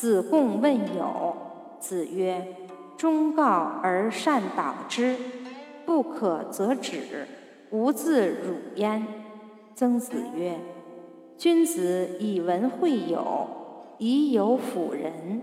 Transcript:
子贡问友，子曰：“忠告而善导之，不可则止，无自辱焉。”曾子曰：“君子以文会友，以友辅仁。”